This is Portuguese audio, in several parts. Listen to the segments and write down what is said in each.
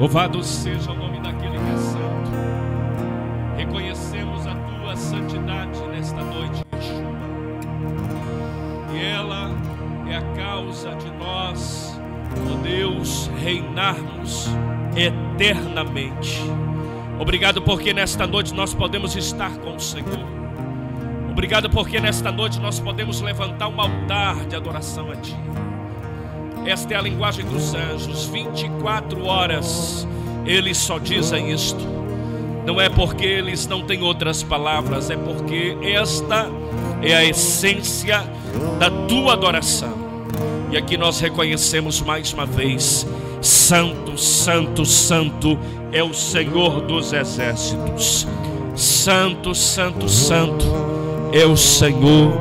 Louvado seja o nome daquele que é santo. Reconhecemos a tua santidade nesta noite, Yeshua. E ela é a causa de nós, ó Deus, reinarmos eternamente. Obrigado porque nesta noite nós podemos estar com o Senhor. Obrigado porque nesta noite nós podemos levantar um altar de adoração a Ti. Esta é a linguagem dos anjos, 24 horas eles só dizem isto. Não é porque eles não têm outras palavras, é porque esta é a essência da tua adoração. E aqui nós reconhecemos mais uma vez: Santo, Santo, Santo é o Senhor dos exércitos. Santo, Santo, Santo é o Senhor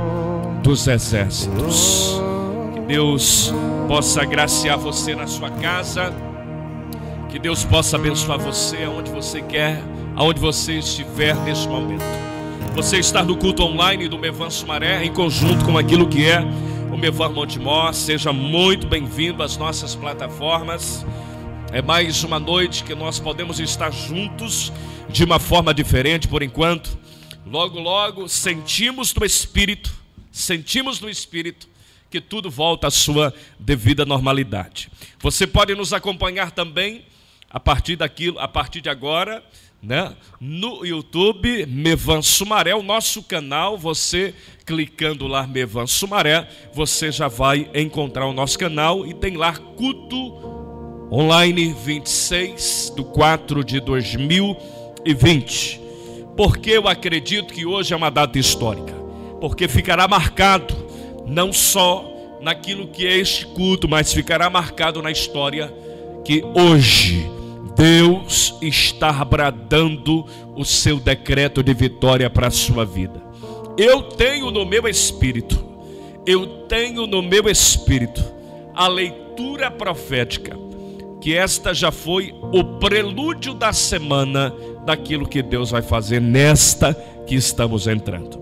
dos exércitos. Que Deus possa agraciar você na sua casa. Que Deus possa abençoar você aonde você quer, aonde você estiver neste momento. Você está no culto online do Mevan Sumaré, em conjunto com aquilo que é o Mevan Montemor. Seja muito bem-vindo às nossas plataformas. É mais uma noite que nós podemos estar juntos de uma forma diferente por enquanto. Logo, logo sentimos no Espírito, sentimos no Espírito que tudo volta à sua devida normalidade. Você pode nos acompanhar também a partir daquilo, a partir de agora, né? No YouTube, Mevan Sumaré, o nosso canal, você clicando lá Mevan Sumaré, você já vai encontrar o nosso canal e tem lá culto online 26 do 4 de 2020. Porque eu acredito que hoje é uma data histórica, porque ficará marcado não só naquilo que é este culto, mas ficará marcado na história que hoje Deus está bradando o seu decreto de vitória para a sua vida. Eu tenho no meu espírito, eu tenho no meu espírito a leitura profética, que esta já foi o prelúdio da semana daquilo que Deus vai fazer nesta que estamos entrando.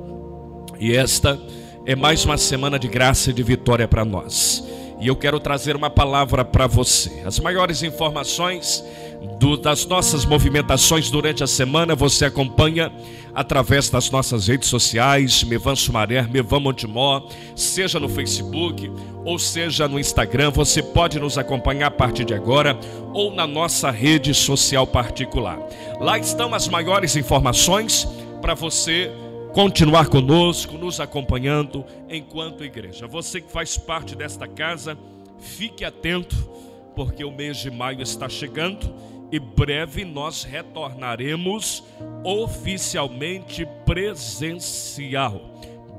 E esta é mais uma semana de graça e de vitória para nós. E eu quero trazer uma palavra para você. As maiores informações do, das nossas movimentações durante a semana você acompanha através das nossas redes sociais, Mevan Sumaré, Mevan Montemó, seja no Facebook ou seja no Instagram. Você pode nos acompanhar a partir de agora ou na nossa rede social particular. Lá estão as maiores informações para você continuar conosco, nos acompanhando enquanto igreja. Você que faz parte desta casa, fique atento, porque o mês de maio está chegando e breve nós retornaremos oficialmente presencial.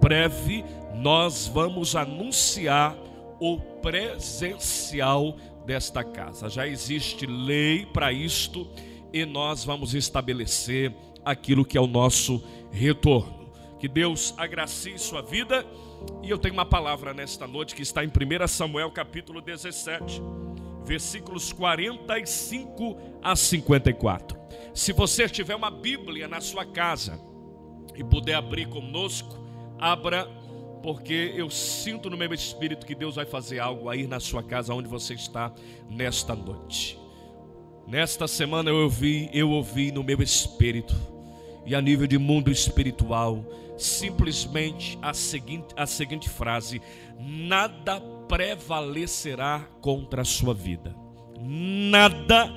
Breve nós vamos anunciar o presencial desta casa. Já existe lei para isto e nós vamos estabelecer aquilo que é o nosso retorno. Que Deus agracie sua vida. E eu tenho uma palavra nesta noite que está em 1 Samuel capítulo 17, versículos 45 a 54. Se você tiver uma Bíblia na sua casa e puder abrir conosco, abra, porque eu sinto no meu espírito que Deus vai fazer algo aí na sua casa onde você está nesta noite. Nesta semana eu ouvi, eu ouvi no meu espírito e a nível de mundo espiritual simplesmente a seguinte, a seguinte frase: nada prevalecerá contra a sua vida. Nada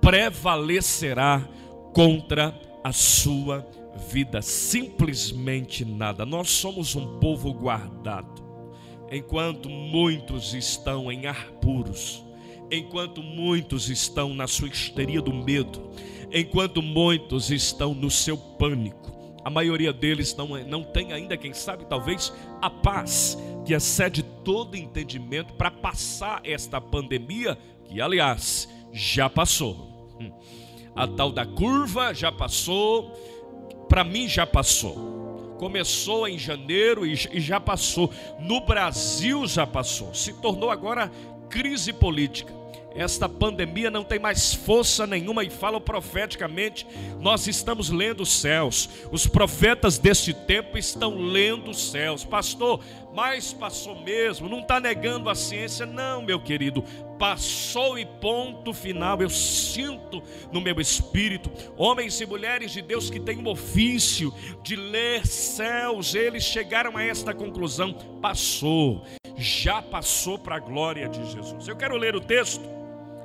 prevalecerá contra a sua vida. Simplesmente nada. Nós somos um povo guardado. Enquanto muitos estão em ar puros, enquanto muitos estão na sua histeria do medo, enquanto muitos estão no seu pânico, a maioria deles não, é, não tem ainda, quem sabe, talvez, a paz que excede todo entendimento para passar esta pandemia, que aliás já passou. Hum. A tal da curva já passou, para mim já passou. Começou em janeiro e já passou. No Brasil já passou. Se tornou agora crise política. Esta pandemia não tem mais força nenhuma e falo profeticamente, nós estamos lendo os céus. Os profetas deste tempo estão lendo os céus. Pastor, mas passou mesmo, não está negando a ciência, não, meu querido. Passou e ponto final. Eu sinto no meu espírito homens e mulheres de Deus que têm um ofício de ler céus, eles chegaram a esta conclusão: passou, já passou para a glória de Jesus. Eu quero ler o texto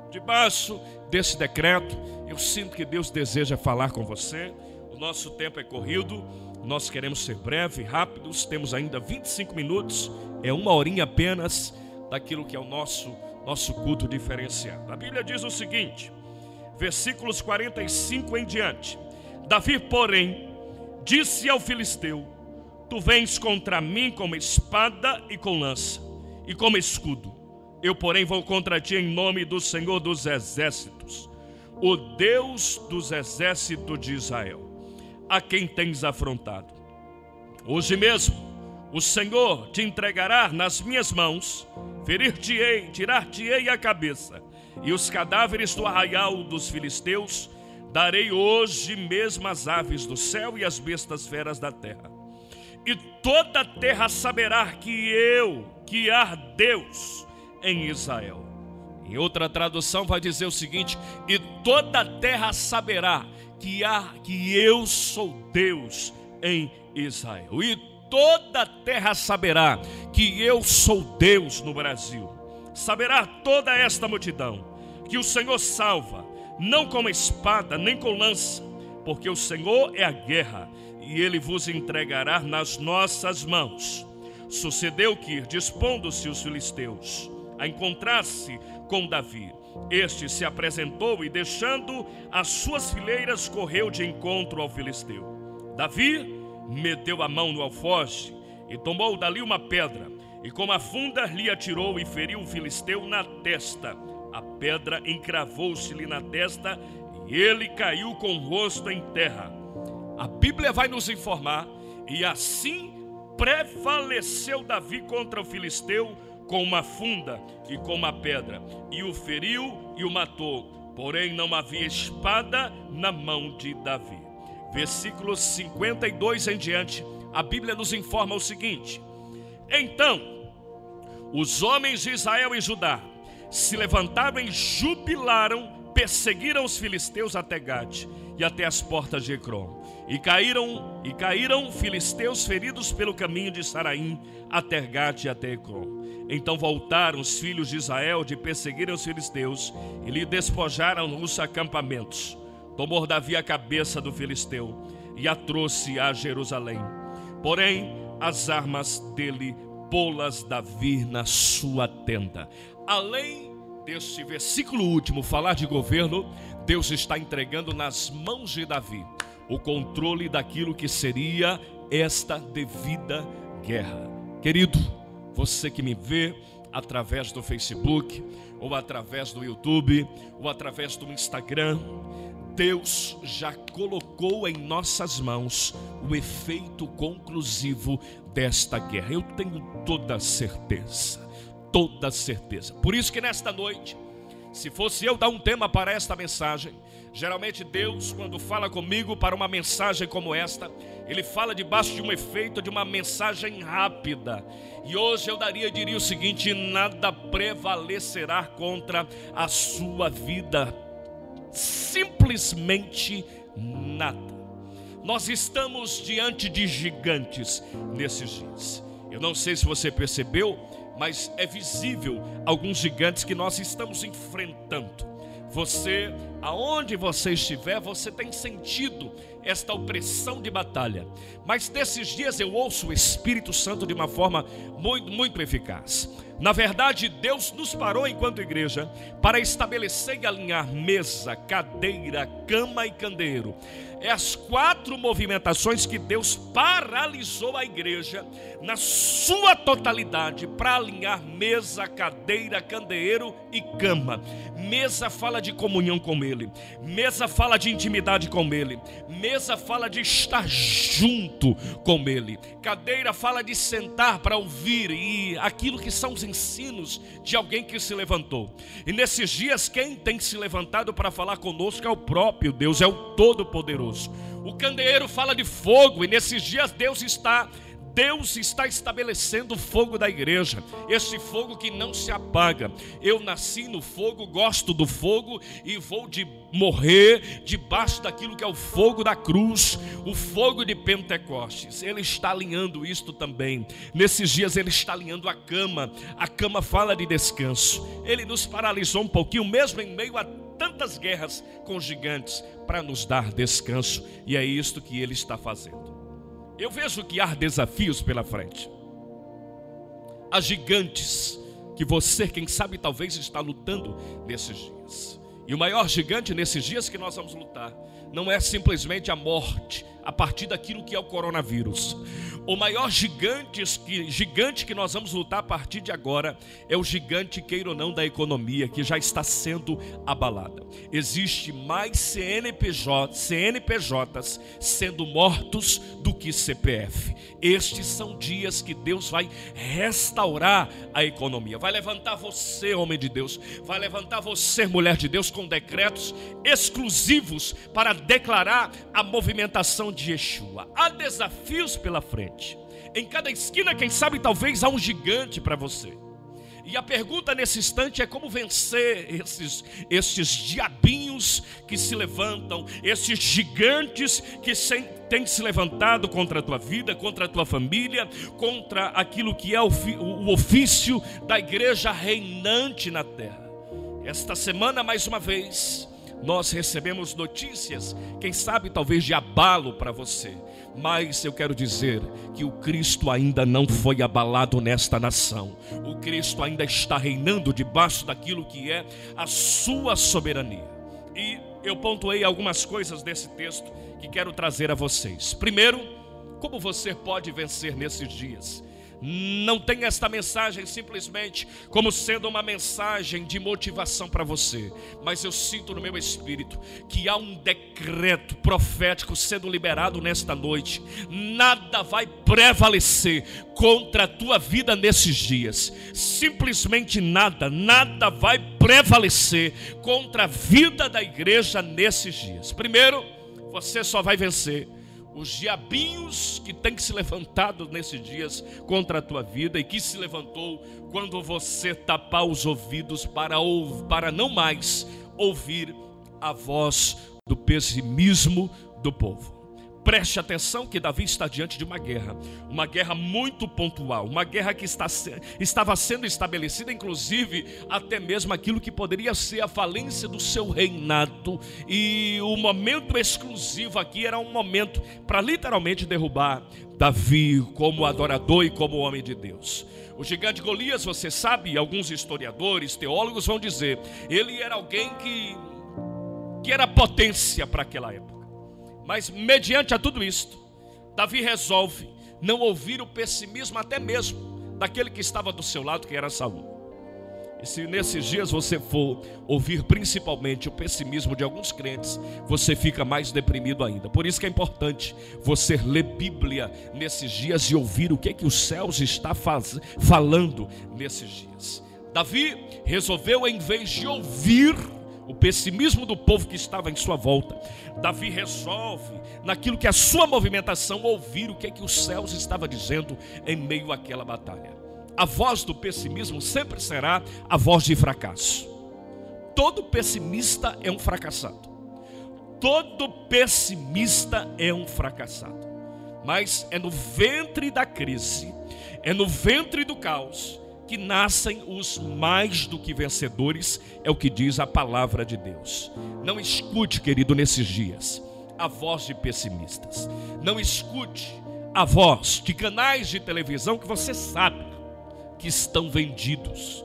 Debaixo desse decreto, eu sinto que Deus deseja falar com você. O nosso tempo é corrido, nós queremos ser breve, rápidos, temos ainda 25 minutos, é uma horinha apenas daquilo que é o nosso, nosso culto diferenciado. A Bíblia diz o seguinte, versículos 45 em diante: Davi, porém, disse ao filisteu: Tu vens contra mim com espada e com lança, e como escudo. Eu, porém, vou contra ti em nome do Senhor dos Exércitos, o Deus dos exércitos de Israel, a quem tens afrontado. Hoje mesmo o Senhor te entregará nas minhas mãos, ferir-te-ei, tirar-te-ei a cabeça, e os cadáveres do arraial dos filisteus darei hoje mesmo às aves do céu e às bestas feras da terra. E toda a terra saberá que eu, que há Deus, em Israel. Em outra tradução vai dizer o seguinte: e toda a terra saberá que há que eu sou Deus em Israel. E toda a terra saberá que eu sou Deus no Brasil. Saberá toda esta multidão que o Senhor salva, não com espada nem com lança, porque o Senhor é a guerra e ele vos entregará nas nossas mãos. Sucedeu que, dispondo-se os filisteus, a encontrar-se com Davi. Este se apresentou e, deixando as suas fileiras, correu de encontro ao filisteu. Davi meteu a mão no alfoge e tomou dali uma pedra, e com a funda lhe atirou e feriu o filisteu na testa. A pedra encravou-se-lhe na testa e ele caiu com o rosto em terra. A Bíblia vai nos informar, e assim prevaleceu Davi contra o filisteu com uma funda e com uma pedra, e o feriu e o matou. Porém, não havia espada na mão de Davi. Versículos 52 em diante, a Bíblia nos informa o seguinte: Então, os homens de Israel e Judá se levantaram e jubilaram, perseguiram os filisteus até Gade e até as portas de Ecrom. E caíram, e caíram filisteus feridos pelo caminho de Saraim até Gade e até Ecrom. Então voltaram os filhos de Israel de perseguirem os filisteus e lhe despojaram os acampamentos. Tomou Davi a cabeça do filisteu e a trouxe a Jerusalém. Porém, as armas dele pô-las Davi na sua tenda. Além deste versículo último falar de governo, Deus está entregando nas mãos de Davi o controle daquilo que seria esta devida guerra. Querido, você que me vê através do Facebook, ou através do YouTube, ou através do Instagram, Deus já colocou em nossas mãos o efeito conclusivo desta guerra. Eu tenho toda certeza, toda certeza. Por isso que nesta noite, se fosse eu dar um tema para esta mensagem, Geralmente Deus, quando fala comigo para uma mensagem como esta, Ele fala debaixo de um efeito de uma mensagem rápida. E hoje eu daria diria o seguinte: nada prevalecerá contra a sua vida. Simplesmente nada. Nós estamos diante de gigantes nesses dias. Eu não sei se você percebeu, mas é visível alguns gigantes que nós estamos enfrentando. Você, aonde você estiver, você tem sentido esta opressão de batalha. Mas desses dias eu ouço o Espírito Santo de uma forma muito, muito eficaz. Na verdade, Deus nos parou enquanto igreja para estabelecer e alinhar mesa, cadeira, cama e candeeiro é as quatro movimentações que Deus paralisou a igreja na sua totalidade para alinhar mesa, cadeira, candeeiro e cama. Mesa fala de comunhão com Ele, mesa fala de intimidade com Ele, mesa fala de estar junto com Ele, cadeira fala de sentar para ouvir e aquilo que são os ensinos de alguém que se levantou. E nesses dias, quem tem se levantado para falar conosco é o próprio Deus, é o Todo-Poderoso. O candeeiro fala de fogo, e nesses dias Deus está Deus está estabelecendo o fogo da igreja, esse fogo que não se apaga. Eu nasci no fogo, gosto do fogo e vou de morrer debaixo daquilo que é o fogo da cruz, o fogo de Pentecostes. Ele está alinhando isto também. Nesses dias ele está alinhando a cama. A cama fala de descanso. Ele nos paralisou um pouquinho, mesmo em meio a tantas guerras com gigantes, para nos dar descanso. E é isto que ele está fazendo. Eu vejo que há desafios pela frente. Há gigantes que você, quem sabe, talvez está lutando nesses dias. E o maior gigante nesses dias que nós vamos lutar não é simplesmente a morte a partir daquilo que é o coronavírus. O maior gigante que, gigante que nós vamos lutar a partir de agora é o gigante, queira ou não, da economia, que já está sendo abalada. Existe mais CNPJ, CNPJs sendo mortos do que CPF. Estes são dias que Deus vai restaurar a economia. Vai levantar você, homem de Deus, vai levantar você, mulher de Deus, com decretos exclusivos para declarar a movimentação de Yeshua. Há desafios pela frente. Em cada esquina, quem sabe, talvez há um gigante para você. E a pergunta nesse instante é como vencer esses, esses diabinhos que se levantam, esses gigantes que têm se levantado contra a tua vida, contra a tua família, contra aquilo que é o, o ofício da igreja reinante na terra. Esta semana, mais uma vez, nós recebemos notícias, quem sabe talvez de abalo para você. Mas eu quero dizer que o Cristo ainda não foi abalado nesta nação. O Cristo ainda está reinando debaixo daquilo que é a sua soberania. E eu pontuei algumas coisas desse texto que quero trazer a vocês. Primeiro, como você pode vencer nesses dias? Não tenha esta mensagem simplesmente como sendo uma mensagem de motivação para você, mas eu sinto no meu espírito que há um decreto profético sendo liberado nesta noite. Nada vai prevalecer contra a tua vida nesses dias. Simplesmente nada, nada vai prevalecer contra a vida da igreja nesses dias. Primeiro, você só vai vencer os diabinhos que tem que se levantado nesses dias contra a tua vida e que se levantou quando você tapar os ouvidos para, para não mais ouvir a voz do pessimismo do povo. Preste atenção que Davi está diante de uma guerra, uma guerra muito pontual, uma guerra que está, estava sendo estabelecida, inclusive, até mesmo aquilo que poderia ser a falência do seu reinado. E o momento exclusivo aqui era um momento para literalmente derrubar Davi como adorador e como homem de Deus. O gigante Golias, você sabe, alguns historiadores, teólogos vão dizer, ele era alguém que, que era potência para aquela época. Mas mediante a tudo isto, Davi resolve não ouvir o pessimismo até mesmo daquele que estava do seu lado, que era Saul. E se nesses dias você for ouvir principalmente o pessimismo de alguns crentes, você fica mais deprimido ainda. Por isso que é importante você ler Bíblia nesses dias e ouvir o que é que os céus está faz, falando nesses dias. Davi resolveu em vez de ouvir o pessimismo do povo que estava em sua volta. Davi resolve, naquilo que é a sua movimentação, ouvir o que é que os céus estava dizendo em meio àquela batalha. A voz do pessimismo sempre será a voz de fracasso. Todo pessimista é um fracassado. Todo pessimista é um fracassado. Mas é no ventre da crise, é no ventre do caos, que nascem os mais do que vencedores, é o que diz a palavra de Deus. Não escute, querido, nesses dias, a voz de pessimistas. Não escute a voz de canais de televisão que você sabe que estão vendidos.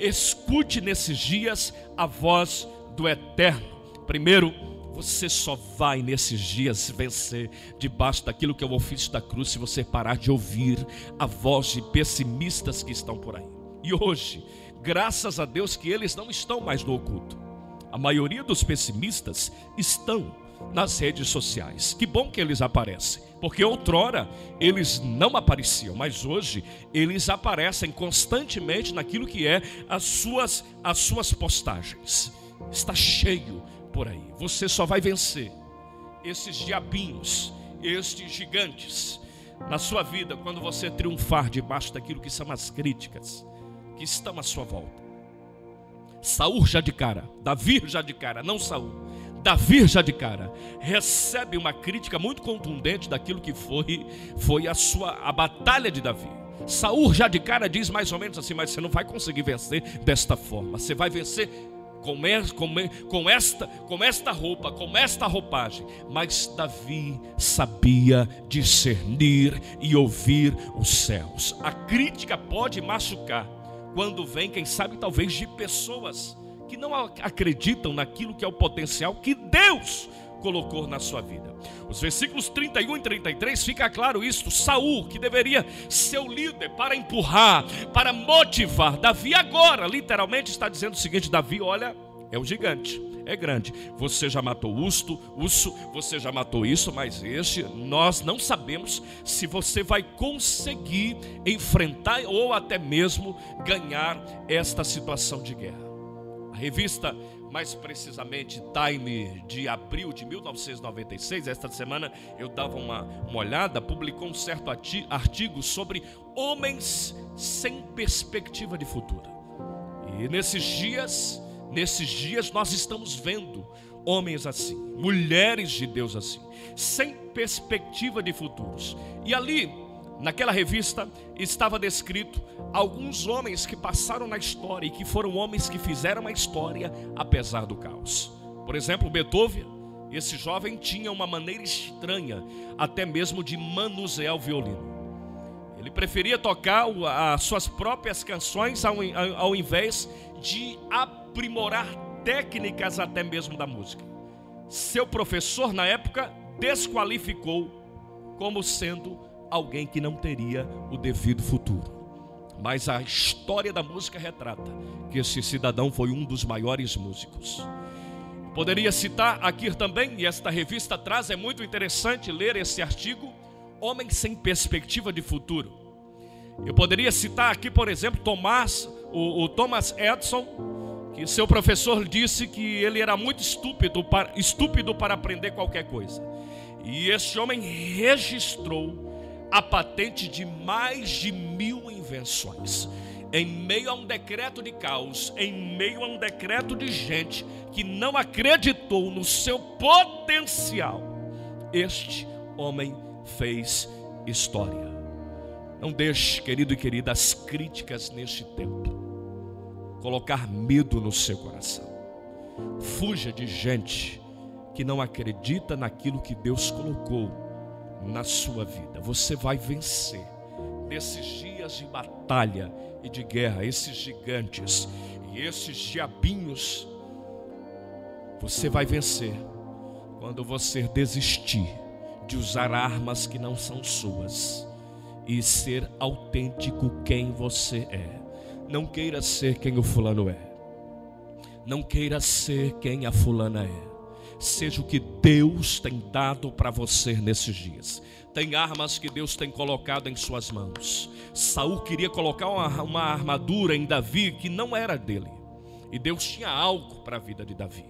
Escute nesses dias a voz do Eterno. Primeiro, você só vai nesses dias vencer debaixo daquilo que é o ofício da cruz se você parar de ouvir a voz de pessimistas que estão por aí. E hoje, graças a Deus que eles não estão mais no oculto. A maioria dos pessimistas estão nas redes sociais. Que bom que eles aparecem Porque outrora eles não apareciam, mas hoje eles aparecem constantemente naquilo que é as suas, as suas postagens. Está cheio por aí. Você só vai vencer esses diabinhos, estes gigantes na sua vida quando você triunfar debaixo daquilo que são as críticas que estão à sua volta. Saul já de cara, Davi já de cara, não Saul. Davi já de cara recebe uma crítica muito contundente daquilo que foi foi a sua a batalha de Davi. Saul já de cara diz mais ou menos assim, mas você não vai conseguir vencer desta forma. Você vai vencer com, com, com, esta, com esta roupa, com esta roupagem. Mas Davi sabia discernir e ouvir os céus. A crítica pode machucar, quando vem, quem sabe, talvez de pessoas que não acreditam naquilo que é o potencial que Deus colocou na sua vida. Os versículos 31 e 33 fica claro isso. Saul, que deveria ser o líder para empurrar, para motivar. Davi agora, literalmente está dizendo o seguinte: Davi, olha, é o gigante, é grande. Você já matou urso, urso, você já matou isso, mas este nós não sabemos se você vai conseguir enfrentar ou até mesmo ganhar esta situação de guerra. A revista, mais precisamente Time de abril de 1996, esta semana eu dava uma, uma olhada, publicou um certo artigo sobre homens sem perspectiva de futuro. E nesses dias Nesses dias nós estamos vendo homens assim, mulheres de Deus assim, sem perspectiva de futuros. E ali, naquela revista, estava descrito alguns homens que passaram na história e que foram homens que fizeram a história apesar do caos. Por exemplo, Beethoven, esse jovem tinha uma maneira estranha, até mesmo de manusear o violino. Ele preferia tocar as suas próprias canções ao, ao invés de aprimorar técnicas até mesmo da música. Seu professor na época desqualificou como sendo alguém que não teria o devido futuro. Mas a história da música retrata que esse cidadão foi um dos maiores músicos. Poderia citar aqui também, e esta revista traz, é muito interessante ler esse artigo, Homem sem Perspectiva de Futuro. Eu poderia citar aqui, por exemplo, Tomás, o, o Thomas Edison, que seu professor disse que ele era muito estúpido para, estúpido para aprender qualquer coisa. E esse homem registrou a patente de mais de mil invenções. Em meio a um decreto de caos, em meio a um decreto de gente que não acreditou no seu potencial, este homem fez história. Não deixe, querido e querida, as críticas neste tempo colocar medo no seu coração. Fuja de gente que não acredita naquilo que Deus colocou na sua vida. Você vai vencer nesses dias de batalha e de guerra, esses gigantes e esses diabinhos. Você vai vencer quando você desistir de usar armas que não são suas e ser autêntico quem você é. Não queira ser quem o fulano é. Não queira ser quem a fulana é. Seja o que Deus tem dado para você nesses dias. Tem armas que Deus tem colocado em suas mãos. Saul queria colocar uma, uma armadura em Davi que não era dele. E Deus tinha algo para a vida de Davi.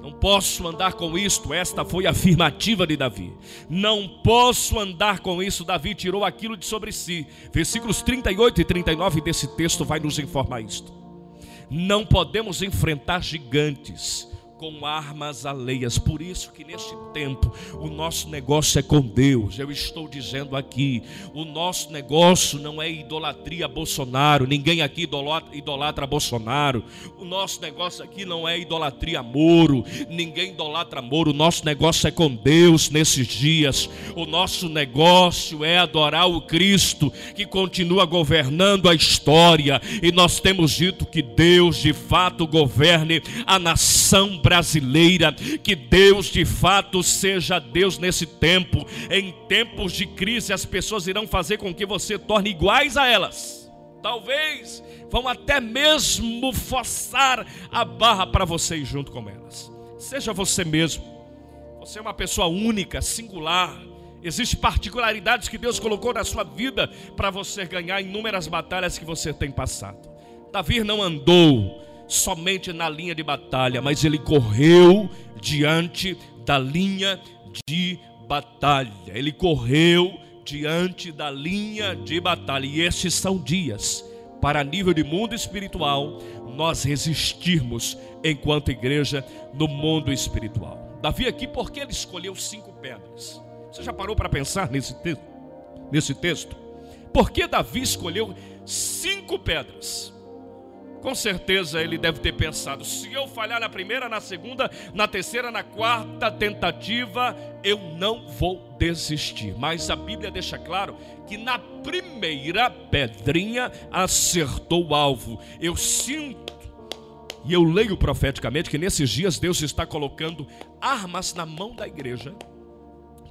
Não posso andar com isto. Esta foi a afirmativa de Davi. Não posso andar com isso. Davi tirou aquilo de sobre si. Versículos 38 e 39 desse texto vai nos informar isto. Não podemos enfrentar gigantes com armas alheias. Por isso que neste tempo o nosso negócio é com Deus. Eu estou dizendo aqui, o nosso negócio não é idolatria Bolsonaro. Ninguém aqui idolatra, idolatra Bolsonaro. O nosso negócio aqui não é idolatria Moro. Ninguém idolatra Moro. O nosso negócio é com Deus nesses dias. O nosso negócio é adorar o Cristo que continua governando a história. E nós temos dito que Deus de fato governe a nação brasileira brasileira. Que Deus de fato seja Deus nesse tempo. Em tempos de crise, as pessoas irão fazer com que você torne iguais a elas. Talvez vão até mesmo forçar a barra para você ir junto com elas. Seja você mesmo. Você é uma pessoa única, singular. Existem particularidades que Deus colocou na sua vida para você ganhar inúmeras batalhas que você tem passado. Davi não andou somente na linha de batalha, mas ele correu diante da linha de batalha. Ele correu diante da linha de batalha. E estes são dias para nível de mundo espiritual nós resistirmos enquanto igreja no mundo espiritual. Davi aqui, por que ele escolheu cinco pedras? Você já parou para pensar nesse texto? Nesse texto? Por que Davi escolheu cinco pedras? Com certeza ele deve ter pensado: se eu falhar na primeira, na segunda, na terceira, na quarta tentativa, eu não vou desistir. Mas a Bíblia deixa claro que na primeira pedrinha acertou o alvo. Eu sinto e eu leio profeticamente que nesses dias Deus está colocando armas na mão da igreja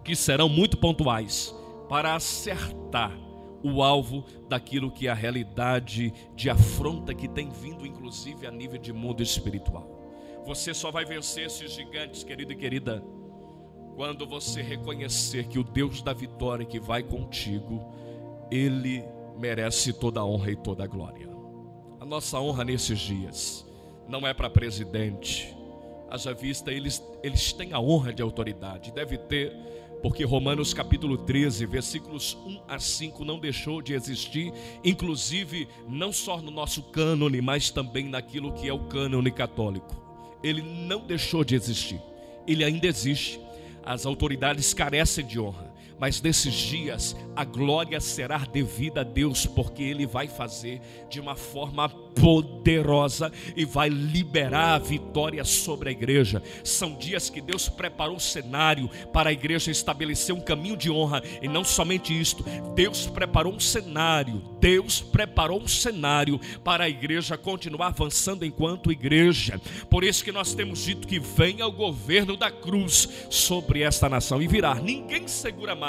que serão muito pontuais para acertar o alvo daquilo que é a realidade de afronta que tem vindo, inclusive a nível de mundo espiritual. Você só vai vencer esses gigantes, querido e querida, quando você reconhecer que o Deus da vitória que vai contigo, ele merece toda a honra e toda a glória. A nossa honra nesses dias não é para presidente. Haja vista, eles, eles têm a honra de autoridade, deve ter porque Romanos capítulo 13, versículos 1 a 5 não deixou de existir, inclusive não só no nosso cânone, mas também naquilo que é o cânone católico. Ele não deixou de existir. Ele ainda existe. As autoridades carecem de honra, mas nesses dias a glória será devida a Deus, porque ele vai fazer de uma forma poderosa e vai liberar a vitória sobre a igreja. São dias que Deus preparou o cenário para a igreja estabelecer um caminho de honra, e não somente isto, Deus preparou um cenário, Deus preparou um cenário para a igreja continuar avançando enquanto igreja. Por isso que nós temos dito que venha o governo da cruz sobre esta nação e virá. Ninguém segura mais.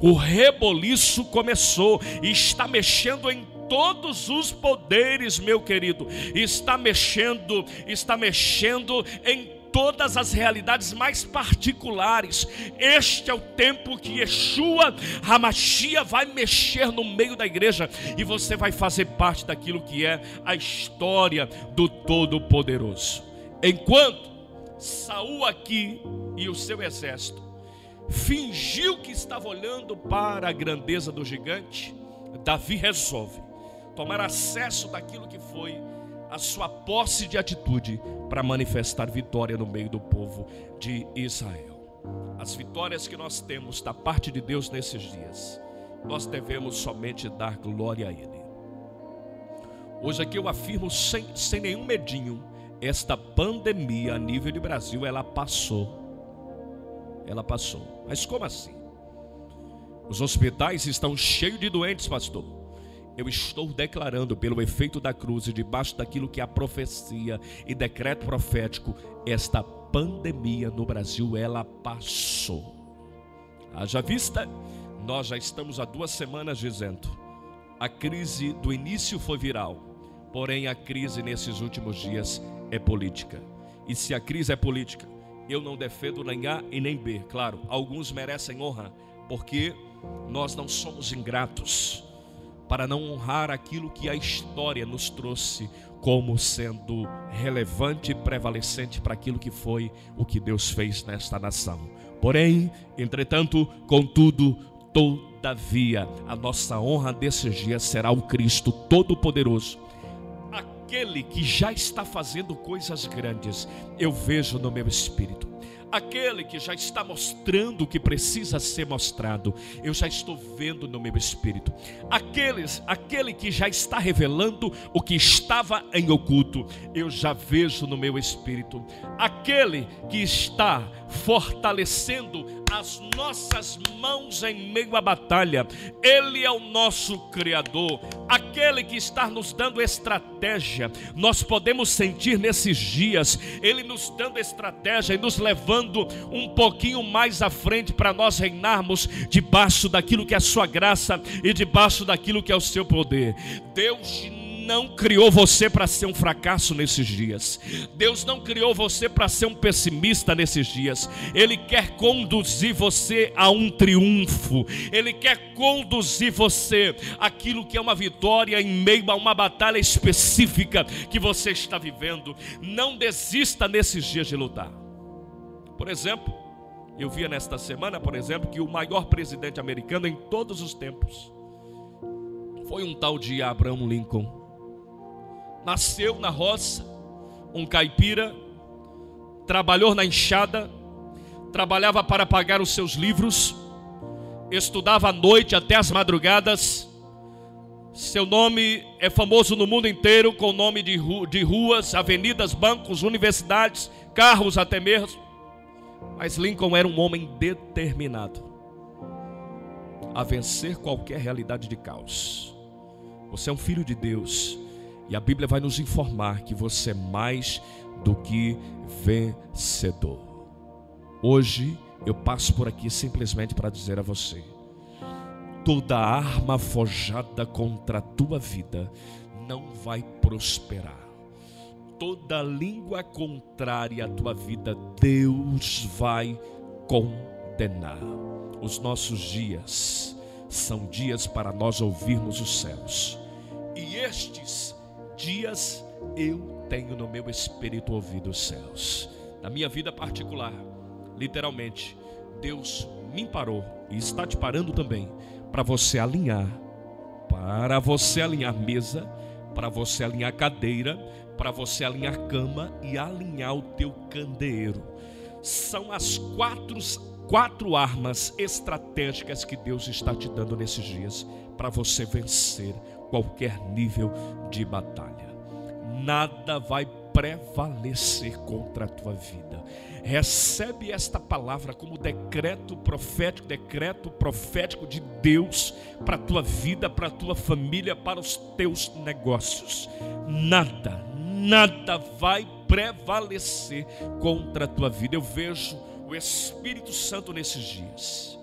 O reboliço começou e está mexendo em todos os poderes, meu querido. Está mexendo, está mexendo em todas as realidades mais particulares. Este é o tempo que Yeshua Hamashia vai mexer no meio da igreja e você vai fazer parte daquilo que é a história do Todo-Poderoso. Enquanto Saul aqui e o seu exército fingiu que estava olhando para a grandeza do gigante, Davi resolve tomar acesso daquilo que foi a sua posse de atitude para manifestar vitória no meio do povo de Israel. As vitórias que nós temos da parte de Deus nesses dias, nós devemos somente dar glória a Ele. Hoje aqui eu afirmo sem, sem nenhum medinho, esta pandemia a nível de Brasil, ela passou. Ela passou. Mas como assim? Os hospitais estão cheios de doentes, pastor eu estou declarando pelo efeito da cruz e debaixo daquilo que é a profecia e decreto profético, esta pandemia no Brasil ela passou. Haja vista, nós já estamos há duas semanas dizendo, a crise do início foi viral, porém a crise nesses últimos dias é política. E se a crise é política, eu não defendo nem A e nem B. Claro, alguns merecem honra, porque nós não somos ingratos para não honrar aquilo que a história nos trouxe como sendo relevante e prevalecente para aquilo que foi o que Deus fez nesta nação. Porém, entretanto, contudo, todavia, a nossa honra desses dias será o Cristo Todo-Poderoso, aquele que já está fazendo coisas grandes, eu vejo no meu espírito aquele que já está mostrando o que precisa ser mostrado, eu já estou vendo no meu espírito. Aqueles, aquele que já está revelando o que estava em oculto, eu já vejo no meu espírito. Aquele que está fortalecendo as nossas mãos em meio à batalha. Ele é o nosso Criador, aquele que está nos dando estratégia. Nós podemos sentir nesses dias Ele nos dando estratégia e nos levando um pouquinho mais à frente para nós reinarmos debaixo daquilo que é a Sua graça e debaixo daquilo que é o Seu poder. Deus não criou você para ser um fracasso nesses dias. Deus não criou você para ser um pessimista nesses dias. Ele quer conduzir você a um triunfo. Ele quer conduzir você aquilo que é uma vitória em meio a uma batalha específica que você está vivendo. Não desista nesses dias de lutar. Por exemplo, eu via nesta semana, por exemplo, que o maior presidente americano em todos os tempos foi um tal de Abraham Lincoln. Nasceu na roça, um caipira, trabalhou na enxada, trabalhava para pagar os seus livros, estudava à noite até as madrugadas. Seu nome é famoso no mundo inteiro com o nome de, de ruas, avenidas, bancos, universidades, carros até mesmo. Mas Lincoln era um homem determinado a vencer qualquer realidade de caos. Você é um filho de Deus e a Bíblia vai nos informar que você é mais do que vencedor. Hoje eu passo por aqui simplesmente para dizer a você: toda arma forjada contra a tua vida não vai prosperar toda língua contrária à tua vida, Deus vai condenar. Os nossos dias são dias para nós ouvirmos os céus, e estes dias eu tenho no meu espírito ouvido os céus. Na minha vida particular, literalmente, Deus me parou e está te parando também para você alinhar, para você alinhar mesa, para você alinhar cadeira, para você alinhar cama e alinhar o teu candeeiro. São as quatro, quatro armas estratégicas que Deus está te dando nesses dias para você vencer qualquer nível de batalha. Nada vai prevalecer contra a tua vida. Recebe esta palavra como decreto profético, decreto profético de Deus para a tua vida, para a tua família, para os teus negócios. Nada, nada vai prevalecer contra a tua vida. Eu vejo o Espírito Santo nesses dias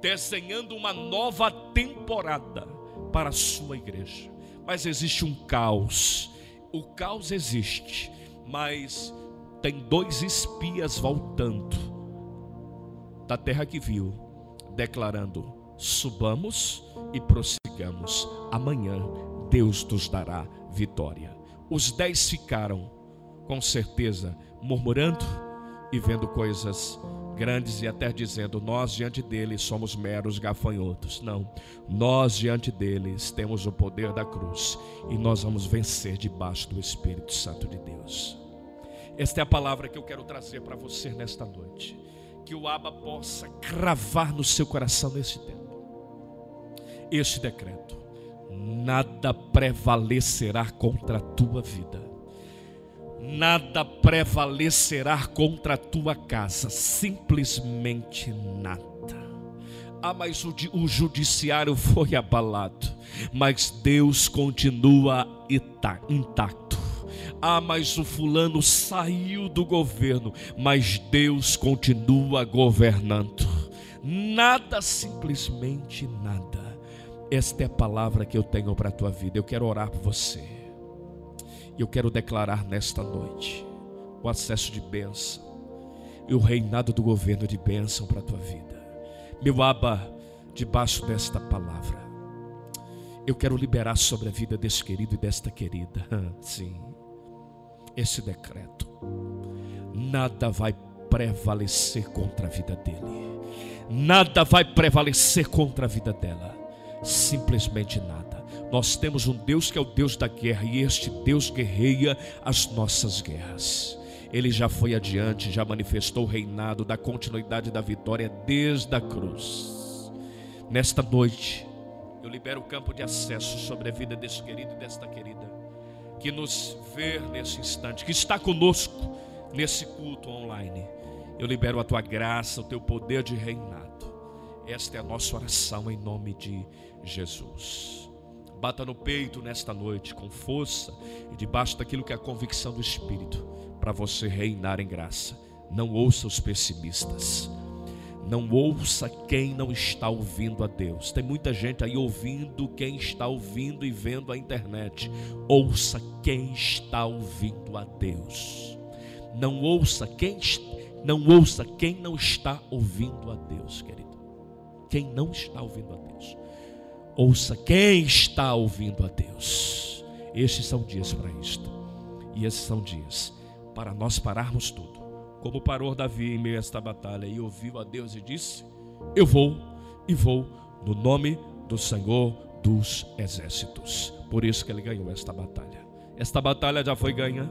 desenhando uma nova temporada para a sua igreja. Mas existe um caos. O caos existe, mas tem dois espias voltando da terra que viu, declarando: subamos e prossigamos. Amanhã Deus nos dará vitória. Os dez ficaram, com certeza, murmurando e vendo coisas grandes e até dizendo: Nós diante deles somos meros gafanhotos. Não, nós diante deles temos o poder da cruz e nós vamos vencer debaixo do Espírito Santo de Deus. Esta é a palavra que eu quero trazer para você nesta noite. Que o Aba possa cravar no seu coração nesse tempo. Este decreto nada prevalecerá contra a tua vida, nada prevalecerá contra a tua casa, simplesmente nada. Ah, mas o, o judiciário foi abalado, mas Deus continua intacto. Ah, mas o fulano saiu do governo, mas Deus continua governando. Nada, simplesmente nada esta é a palavra que eu tenho para a tua vida. Eu quero orar por você. E eu quero declarar nesta noite o acesso de bênção e o reinado do governo de bênção para a tua vida. Meu aba, debaixo desta palavra, eu quero liberar sobre a vida desse querido e desta querida. Sim, esse decreto. Nada vai prevalecer contra a vida dele. Nada vai prevalecer contra a vida dela simplesmente nada. Nós temos um Deus que é o Deus da guerra e este Deus guerreia as nossas guerras. Ele já foi adiante, já manifestou o reinado da continuidade da vitória desde a cruz. Nesta noite, eu libero o campo de acesso sobre a vida desse querido e desta querida que nos vê nesse instante, que está conosco nesse culto online. Eu libero a tua graça, o teu poder de reinado. Esta é a nossa oração em nome de Jesus. Bata no peito nesta noite com força e debaixo daquilo que é a convicção do Espírito para você reinar em graça. Não ouça os pessimistas. Não ouça quem não está ouvindo a Deus. Tem muita gente aí ouvindo quem está ouvindo e vendo a internet. Ouça quem está ouvindo a Deus. Não ouça quem não ouça quem não está ouvindo a Deus, querido. Quem não está ouvindo a Deus. Ouça quem está ouvindo a Deus. Estes são dias para isto. E esses são dias para nós pararmos tudo como parou Davi em meio a esta batalha e ouviu a Deus e disse: Eu vou e vou no nome do Senhor dos exércitos. Por isso que ele ganhou esta batalha. Esta batalha já foi ganha.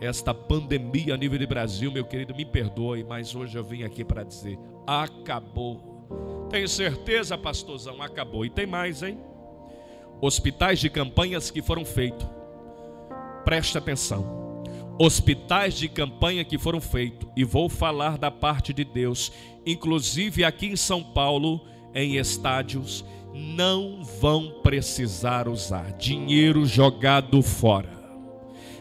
Esta pandemia a nível de Brasil, meu querido, me perdoe, mas hoje eu vim aqui para dizer: acabou. Tenho certeza, pastorzão, acabou. E tem mais, hein? Hospitais de campanhas que foram feitos. Preste atenção hospitais de campanha que foram feitos, e vou falar da parte de Deus, inclusive aqui em São Paulo, em estádios, não vão precisar usar dinheiro jogado fora.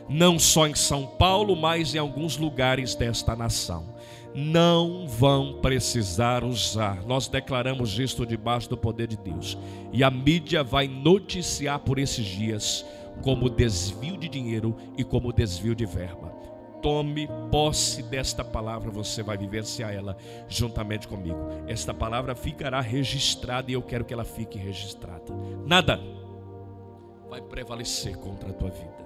Não só em São Paulo, mas em alguns lugares desta nação. Não vão precisar usar. Nós declaramos isto debaixo do poder de Deus. E a mídia vai noticiar por esses dias como desvio de dinheiro e como desvio de verba. Tome posse desta palavra, você vai vivenciar ela juntamente comigo. Esta palavra ficará registrada e eu quero que ela fique registrada. Nada vai prevalecer contra a tua vida.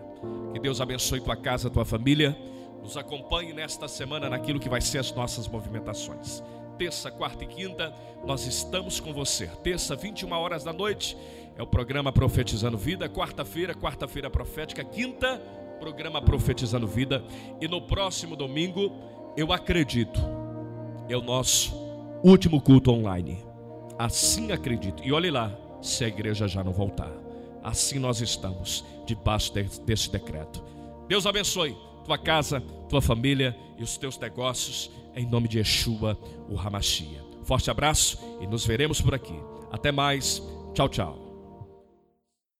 Que Deus abençoe tua casa, tua família. Nos acompanhe nesta semana naquilo que vai ser as nossas movimentações. Terça, quarta e quinta, nós estamos com você. Terça, 21 horas da noite é o programa Profetizando Vida. Quarta-feira, quarta-feira profética. Quinta, programa Profetizando Vida. E no próximo domingo, eu acredito, é o nosso último culto online. Assim acredito. E olhe lá, se a igreja já não voltar. Assim nós estamos, debaixo desse decreto. Deus abençoe tua casa, tua família e os teus negócios, em nome de Yeshua, o Hamashia. Forte abraço e nos veremos por aqui. Até mais. Tchau, tchau.